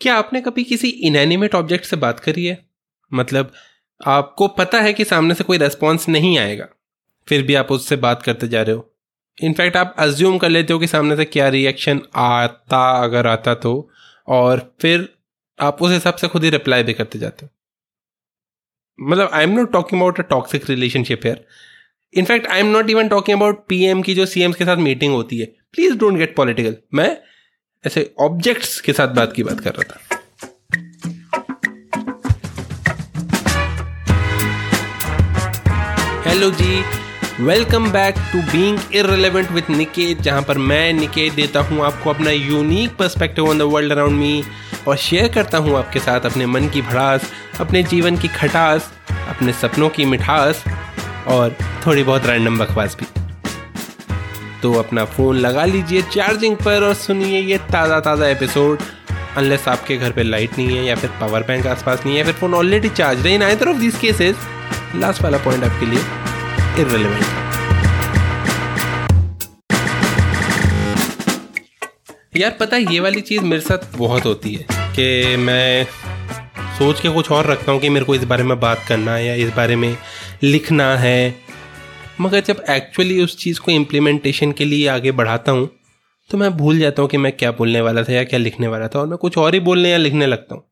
क्या आपने कभी किसी इनएनिमेट ऑब्जेक्ट से बात करी है? मतलब आपको पता है कि सामने से कोई रेस्पॉन्स नहीं आएगा, फिर भी आप उससे बात करते जा रहे हो। इनफैक्ट आप अज्यूम कर लेते हो कि सामने से क्या रिएक्शन आता, अगर आता तो और फिर आप उस हिसाब से खुद ही रिप्लाई भी करते जाते हो। मतलब I am not talking about a toxic relationship here in fact I am not even talking about PM की जो सीएम के साथ मीटिंग होती है। प्लीज़ डोंट गेट पॉलिटिकल मैं ऐसे ऑब्जेक्ट्स के साथ बात की बात कर रहा था। Hello ji welcome back to being irrelevant with Niket जहाँ पर मैं निकेत देता हूँ आपको अपना unique perspective on the world around me और शेयर करता हूँ आपके साथ अपने मन की भड़ास, अपने जीवन की खटास, अपने सपनों की मिठास और थोड़ी बहुत रैंडम बकवास भी। तो अपना फ़ोन लगा लीजिए चार्जिंग पर और सुनिए ये ताज़ा ताज़ा एपिसोड। अनलेस आपके घर पे लाइट नहीं है या फिर पावर बैंक आसपास नहीं है फिर फ़ोन ऑलरेडी चार्ज है in either of this cases last वाला पॉइंट आपके लिए इरेलीवेंट यार पता है, ये वाली चीज़ मेरे साथ बहुत होती है कि मैं सोच के कुछ और रखता हूँ कि मेरे को इस बारे में बात करना है या इस बारे में लिखना है। मगर जब एक्चुअली उस चीज़ को इम्प्लीमेंटेशन के लिए आगे बढ़ाता हूँ तो मैं भूल जाता हूँ कि मैं क्या बोलने वाला था या क्या लिखने वाला था और मैं कुछ और ही बोलने या लिखने लगता हूँ।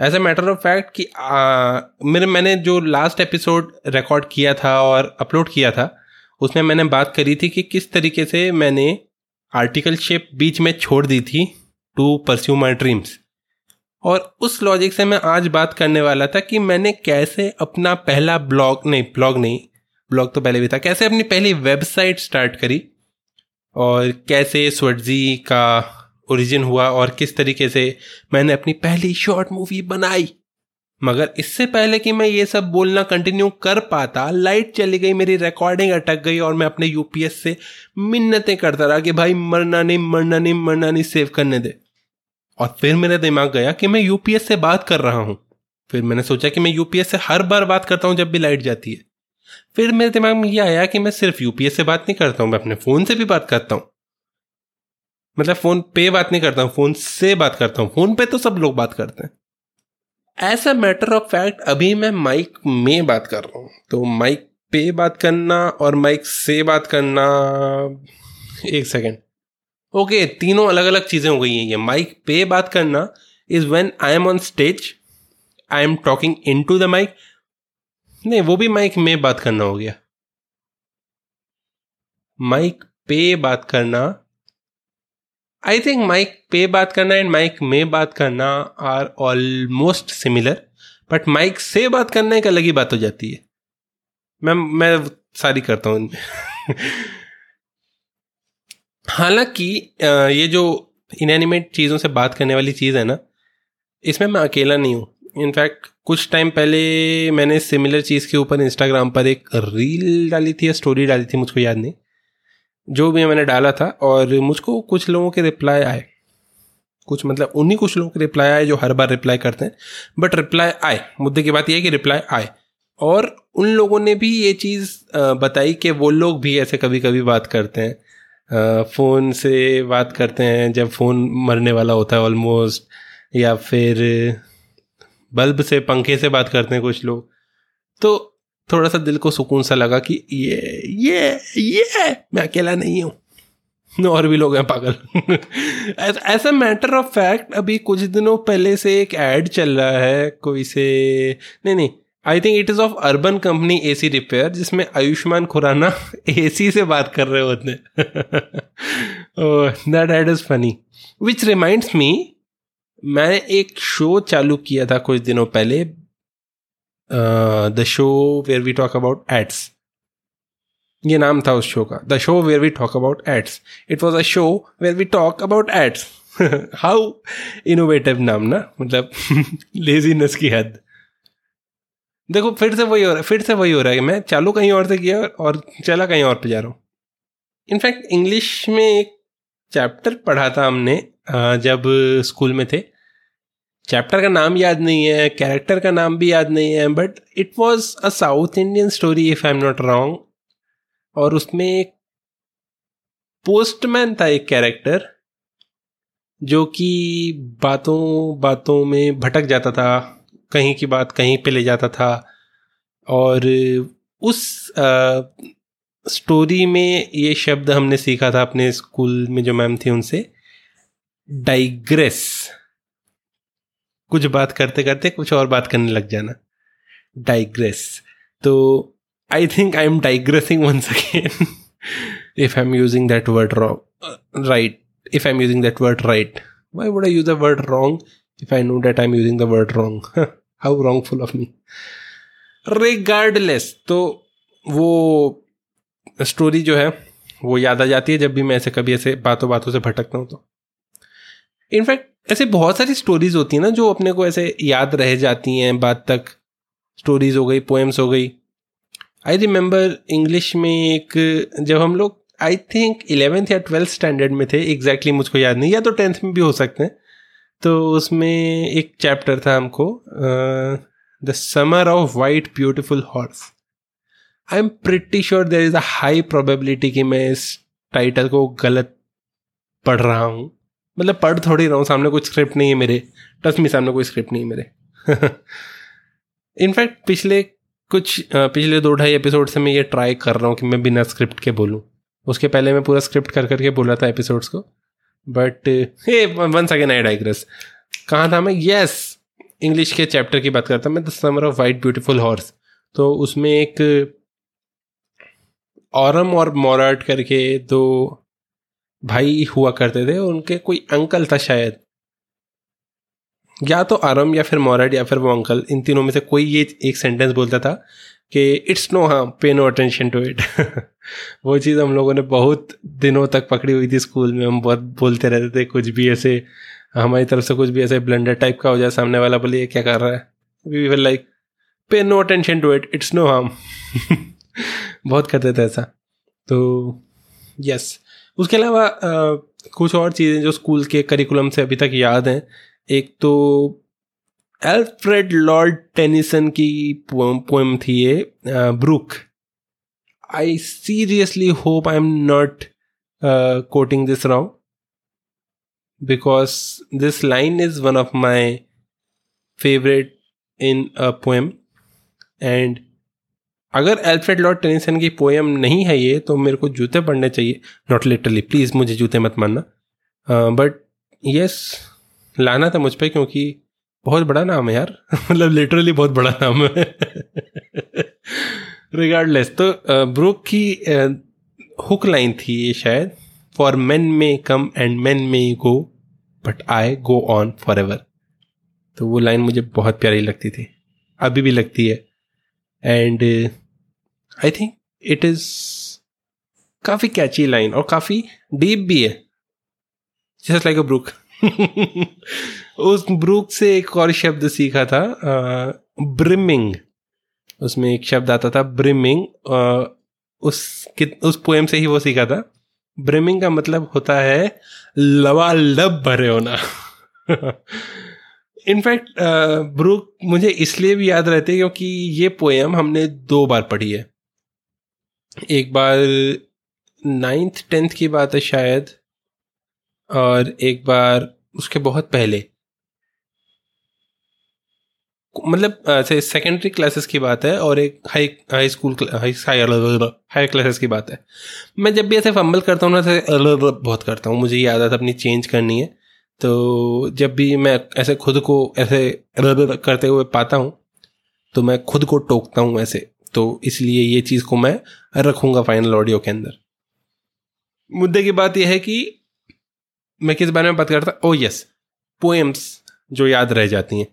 As a matter of fact कि आ, मेरे मैंने जो लास्ट एपिसोड रिकॉर्ड किया था और अपलोड किया था उसमें मैंने बात करी थी कि किस तरीके से मैंने आर्टिकलशिप बीच में छोड़ दी थी टू परस्यू माई ड्रीम्स और उस लॉजिक से मैं आज बात करने वाला था कि मैंने कैसे अपना पहला ब्लॉग नहीं ब्लॉग नहीं ब्लॉग तो पहले भी था। कैसे अपनी पहली वेबसाइट स्टार्ट करी? और कैसे स्वर्जी का ओरिजिन हुआ? और किस तरीके से मैंने अपनी पहली शॉर्ट मूवी बनाई? मगर इससे पहले कि मैं ये सब बोलना कंटिन्यू कर पाता लाइट चली गई, मेरी रिकॉर्डिंग अटक गई और मैं अपने यूपीएस से मिन्नतें करता रहा कि भाई मरना नहीं मरना नहीं मरना नहीं सेव करने दे। और फिर मेरा दिमाग गया कि मैं यूपीएस से बात कर रहा हूँ। फिर मैंने सोचा कि मैं यूपीएस से हर बार बात करता हूँ जब भी लाइट जाती है। फिर मेरे दिमाग में ये आया कि मैं सिर्फ़ यूपीएस से बात नहीं करता हूँ मैं अपने फ़ोन से भी बात करता हूँ। मतलब फ़ोन पे बात नहीं करता हूँ फ़ोन से बात करता हूँ। फ़ोन पे तो सब लोग बात करते हैं। As a matter of fact अभी मैं माइक में बात कर रहा हूँ। तो माइक पे बात करना और माइक से बात करना एक सेकेंड ओके okay, तीनों अलग अलग चीज़ें हो गई हैं ये। माइक पे बात करना is when I am on stage I am talking into the mic नहीं, वो भी माइक में बात करना हो गया। माइक पे बात करना आई थिंक माइक पे बात करना एंड माइक में बात करना are almost similar but mic से बात करना एक अलग ही बात हो जाती है। मैं मैं सारी करता हूँ इनमें। हालाँकि ये जो इनएनिमेट चीज़ों से बात करने वाली चीज़ है ना, इसमें मैं अकेला नहीं हूँ। इनफैक्ट कुछ टाइम पहले मैंने सिमिलर चीज़ के ऊपर इंस्टाग्राम पर एक रील डाली थी या स्टोरी डाली थी, मुझको याद नहीं। जो भी मैंने डाला था और मुझको कुछ लोगों के रिप्लाई आए। कुछ मतलब उन्हीं कुछ लोगों के रिप्लाई आए जो हर बार रिप्लाई करते हैं। बट रिप्लाई आए। मुद्दे की बात यह है कि रिप्लाई आए। और उन लोगों ने भी ये चीज़ बताई कि वो लोग भी ऐसे कभी कभी बात करते हैं। फ़ोन से बात करते हैं जब फ़ोन मरने वाला होता है ऑलमोस्ट या फिर बल्ब से, पंखे से बात करते हैं कुछ लोग। तो थोड़ा सा दिल को सुकून सा लगा कि ये ये ये, मैं अकेला नहीं हूँ। और भी लोग हैं, पागल। ऐसा मैटर ऑफ़ फैक्ट अभी कुछ दिनों पहले से एक एड चल रहा है, कोई से, नहीं नहीं I think it is of Urban Company A C repair जिसमें आयुष्मान खुराना ए सी से बात कर रहे होते that ad is funny which reminds me मैंने एक शो चालू किया था कुछ दिनों पहले the show where we talk about ads ये नाम था उस शो का the show where we talk about ads it was a show where we talk about ads how innovative नाम ना मतलब लेजीनेस की हद। देखो, फिर से वही हो रहा है फिर से वही हो रहा है मैं चालू कहीं और से किया और चला कहीं और पे जा रहा हूँ। इनफैक्ट इंग्लिश में एक चैप्टर पढ़ा था हमने जब स्कूल में थे। चैप्टर का नाम याद नहीं है कैरेक्टर का नाम भी याद नहीं है but it was a South Indian story if I am not wrong और उसमें एक पोस्टमैन था एक कैरेक्टर जो कि बातों बातों में भटक जाता था कहीं की बात कहीं पे ले जाता था। और उस आ, स्टोरी में ये शब्द हमने सीखा था अपने स्कूल में जो मैम थी उनसे। डाइग्रेस कुछ बात करते करते कुछ और बात करने लग जाना। डाइग्रेस तो I think I am digressing once again if I am using that word wrong right if I am using that word right why would I use the word wrong if I know that I am using the word wrong how wrongful of me regardless तो वो story जो है, वो याद आ जाती है जब भी मैं ऐसे कभी ऐसे बातों बातों से भटकता हूँ तो। इनफैक्ट, ऐसे बहुत सारी स्टोरीज होती हैं ना जो अपने को ऐसे याद रह जाती हैं बाद तक। स्टोरीज हो गई पोएम्स हो गई। आई रिमेंबर इंग्लिश में एक, जब हम लोग आई थिंक इलेवेंथ या ट्वेल्थ स्टैंडर्ड में थे एग्जैक्टली exactly मुझको याद नहीं, या तो टेंथ में भी हो सकते हैं। तो उसमें एक चैप्टर था हमको the summer of white beautiful horse I am pretty sure there is a high probability कि मैं इस टाइटल को गलत पढ़ रहा हूँ। मतलब पढ़ थोड़ी रहा हूँ, सामने कोई स्क्रिप्ट नहीं है मेरे। टच में सामने कोई स्क्रिप्ट नहीं है मेरे। इनफैक्ट पिछले कुछ पिछले दो ढाई एपिसोड से मैं ये ट्राई कर रहा हूँ कि मैं बिना स्क्रिप्ट के बोलूँ। उसके पहले मैं पूरा स्क्रिप्ट कर करके बोला था एपिसोड्स को। But hey one second I digress कहाँ था मैं? यस इंग्लिश के चैप्टर की बात करता मैं the summer of white beautiful horse तो उसमें एक औरम और मोराट करके दो भाई हुआ करते थे, उनके कोई अंकल था शायद। या तो आरम या फिर मोरड या फिर वो अंकल, इन तीनों में से कोई ये एक सेंटेंस बोलता था कि इट्स नो हाँ pay no attention to it वो चीज़ हम लोगों ने बहुत दिनों तक पकड़ी हुई थी स्कूल में। हम बहुत बोलते रहते थे, कुछ भी ऐसे, हमारी तरफ़ से कुछ भी ऐसे ब्लेंडर टाइप का हो जाए, सामने वाला बोले, ये क्या कर रहा है? We will like pay no attention to it it's no harm बहुत करते थे ऐसा। तो यस उसके अलावा कुछ और चीज़ें जो स्कूल के करिकुलम से अभी तक याद हैं। एक तो एल्फ्रेड लॉर्ड टेनिसन की पोएम थी ये brook I seriously hope I am not quoting this wrong because this line is one of my favourite in a poem and अगर एल्फ्रेड लॉर्ड टेनिसन की पोएम नहीं है ये तो मेरे को जूते पढ़ने चाहिए। नॉट लिटरली प्लीज़ मुझे जूते मत मानना। बट यस लाना था मुझ पर क्योंकि बहुत बड़ा नाम है यार। मतलब लिटरली बहुत बड़ा नाम है। रिगार्डलेस तो ब्रुक की हुक लाइन थी ये शायद for men may come and men may go but I go on for ever तो वो लाइन मुझे बहुत प्यारी लगती थी। अभी भी लगती है। And I think it is काफ़ी कैची लाइन और काफ़ी डीप भी है। जस्ट लाइक अ ब्रुक उस ब्रुक से एक और शब्द सीखा था ब्रिमिंग उसमें एक शब्द आता था ब्रिमिंग उस उस पोएम से ही वो सीखा था। ब्रिमिंग का मतलब होता है लबालब भरे होना। इनफैक्ट ब्रुक मुझे इसलिए भी याद रहते हैं क्योंकि ये पोएम हमने दो बार पढ़ी है। एक बार नाइन्थ टेंथ की बात है शायद, और एक बार उसके बहुत पहले। मतलब ऐसे सेकेंडरी क्लासेस की बात है और एक high high school high high classes की बात है। मैं जब भी ऐसे फंबल करता हूँ ना, ऐसे बहुत करता हूँ, मुझे याद आदत अपनी चेंज करनी है। तो जब भी मैं ऐसे खुद को ऐसे करते हुए पाता हूँ तो मैं खुद को टोकता हूँ ऐसे। तो इसलिए ये चीज़ को मैं रखूँगा फाइनल ऑडियो के अंदर। मुद्दे की बात यह है कि मैं किस बारे में बात करता ओ यस पोएम्स जो याद रह जाती हैं।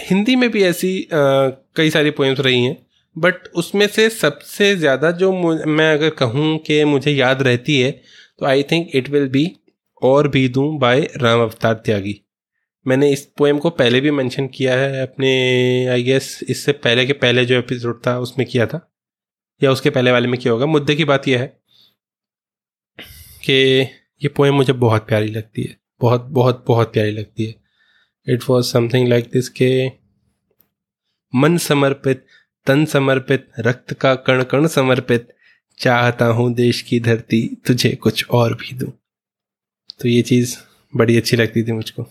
हिंदी में भी ऐसी आ, कई सारी पोएम्स रही हैं बट उसमें से सबसे ज़्यादा जो मैं अगर कहूँ कि मुझे याद रहती है तो I think it will be और भी दूँ बाय राम अवतार त्यागी। मैंने इस पोएम को पहले भी मेंशन किया है, अपने आई गेस इससे पहले के पहले जो एपिसोड था, उसमें किया था। या उसके पहले वाले में किया होगा। मुद्दे की बात यह है कि ये पोएम मुझे बहुत प्यारी लगती है। बहुत बहुत बहुत प्यारी लगती है। It was something like this के, मन समर्पित, तन समर्पित, रक्त का कण कण समर्पित, चाहता हूँ देश की धरती तुझे कुछ और भी दूँ। तो ये चीज़ बड़ी अच्छी लगती थी मुझको।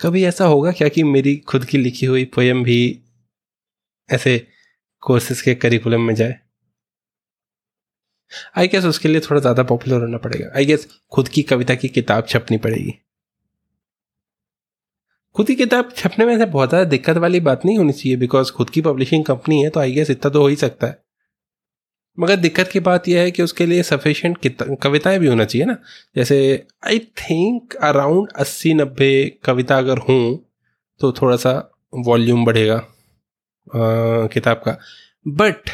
कभी ऐसा होगा क्या कि मेरी खुद की लिखी हुई पोयम भी ऐसे कोर्सेज के करिकुलम में जाए? आई गेस उसके लिए थोड़ा ज़्यादा पॉपुलर होना पड़ेगा। आई गेस खुद की कविता की किताब छपनी पड़ेगी। खुद की किताब छपने में से बहुत ज़्यादा दिक्कत वाली बात नहीं होनी चाहिए बिकॉज़ खुद की पब्लिशिंग कंपनी है तो आई गेस इतना तो हो ही सकता है। मगर दिक्कत की बात यह है कि उसके लिए सफिशियंट कविताएँ भी होना चाहिए ना। जैसे आई थिंक अराउंड अस्सी नब्बे कविता अगर हों तो थोड़ा सा वॉल्यूम बढ़ेगा किताब का। बट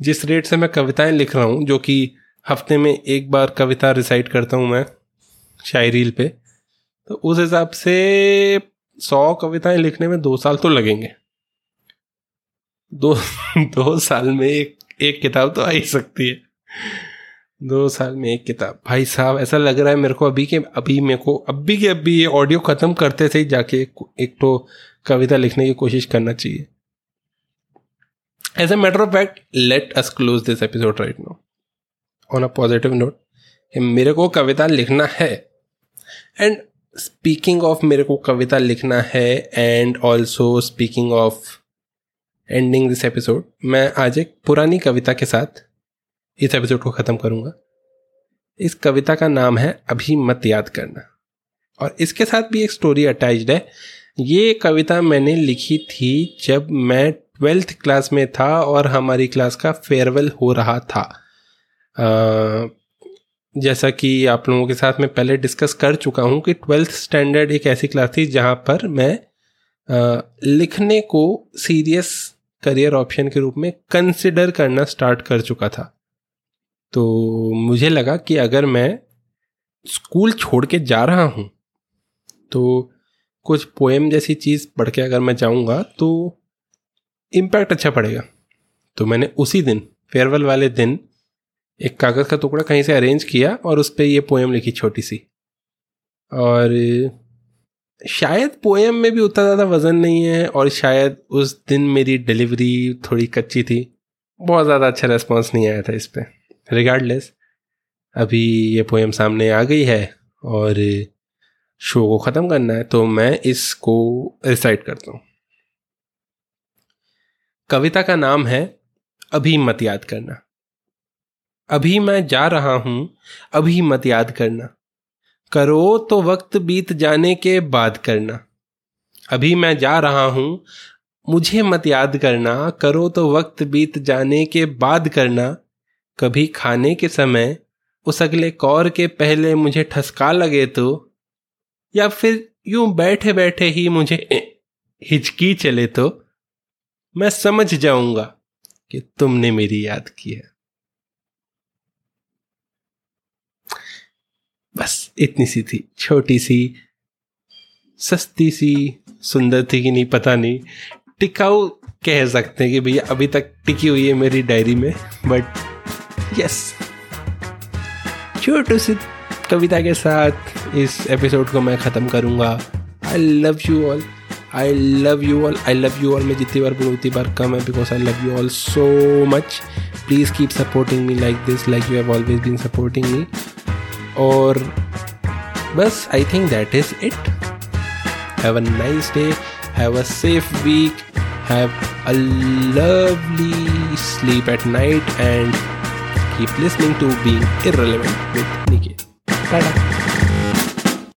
जिस रेट से मैं कविताएँ लिख रहा हूँ, जो कि हफ़्ते में एक बार कविता रिसाइट करता हूँ मैं शायरील पे तो उस हिसाब से सौ कविताएँ लिखने में दो साल तो लगेंगे। दो दो साल में एक एक किताब तो आ ही सकती है। दो साल में एक किताब। भाई साहब, ऐसा लग रहा है मेरे को अभी के, अभी मेरे को, अभी के, अभी ये ऑडियो खत्म करते थे जाके एक तो कविता लिखने की कोशिश करना चाहिए। As a matter of fact let us close this episode right now on a positive note मेरे को कविता लिखना है। एंड स्पीकिंग ऑफ़ मेरे को कविता लिखना है and also speaking of ending this episode मैं आज एक पुरानी कविता के साथ इस एपिसोड को ख़त्म करूँगा। इस कविता का नाम है अभी मत याद करना। और इसके साथ भी एक स्टोरी अटैच्ड है। ये कविता मैंने लिखी थी जब मैं ट्वेल्थ क्लास में था और हमारी क्लास का फेयरवेल हो रहा था। आ, जैसा कि आप लोगों के साथ मैं पहले डिस्कस कर चुका हूँ कि ट्वेल्थ स्टैंडर्ड एक ऐसी क्लास थी जहाँ पर मैं आ, लिखने को सीरियस करियर ऑप्शन के रूप में कंसिडर करना स्टार्ट कर चुका था। तो मुझे लगा कि अगर मैं स्कूल छोड़ के जा रहा हूँ तो कुछ पोएम जैसी चीज़ पढ़ के अगर मैं जाऊँगा तो इम्पैक्ट अच्छा पड़ेगा। तो मैंने उसी दिन फेयरवेल वाले दिन, एक कागज़ का टुकड़ा कहीं से अरेंज किया और उस पर यह पोएम लिखी छोटी सी। और शायद पोएम में भी उतना ज़्यादा वज़न नहीं है और शायद उस दिन मेरी डिलीवरी थोड़ी कच्ची थी। बहुत ज़्यादा अच्छा रेस्पॉन्स नहीं आया था इस पर रिगार्डलेस अभी ये पोएम सामने आ गई है और शो को ख़त्म करना है तो मैं इसको रिसाइट करता हूँ। कविता का नाम है, अभी मत याद करना। अभी मैं जा रहा हूँ, अभी मत याद करना। करो तो वक्त बीत जाने के बाद करना। अभी मैं जा रहा हूँ, मुझे मत याद करना। करो तो वक्त बीत जाने के बाद करना। कभी खाने के समय उस अगले कौर के पहले मुझे ठसका लगे तो या फिर यूँ बैठे बैठे ही मुझे हिचकी चले तो मैं समझ जाऊँगा कि तुमने मेरी याद की है। बस इतनी सी थी, छोटी सी, सस्ती सी, सुंदर थी कि नहीं, पता नहीं। टिकाऊ कह सकते हैं कि भैया, अभी तक टिकी हुई है मेरी डायरी में बट यस छोटू सी कविता के साथ इस एपिसोड को मैं ख़त्म करूँगा। I love you all I love you all I love you all मैं जितनी बार बोलूँ, उतनी बार कम है because I love you all so much please keep supporting me like this like you have always been supporting me और बस I think that is it have a nice day have a safe week have a lovely sleep at night and keep listening to being irrelevant with Nikhil. Bye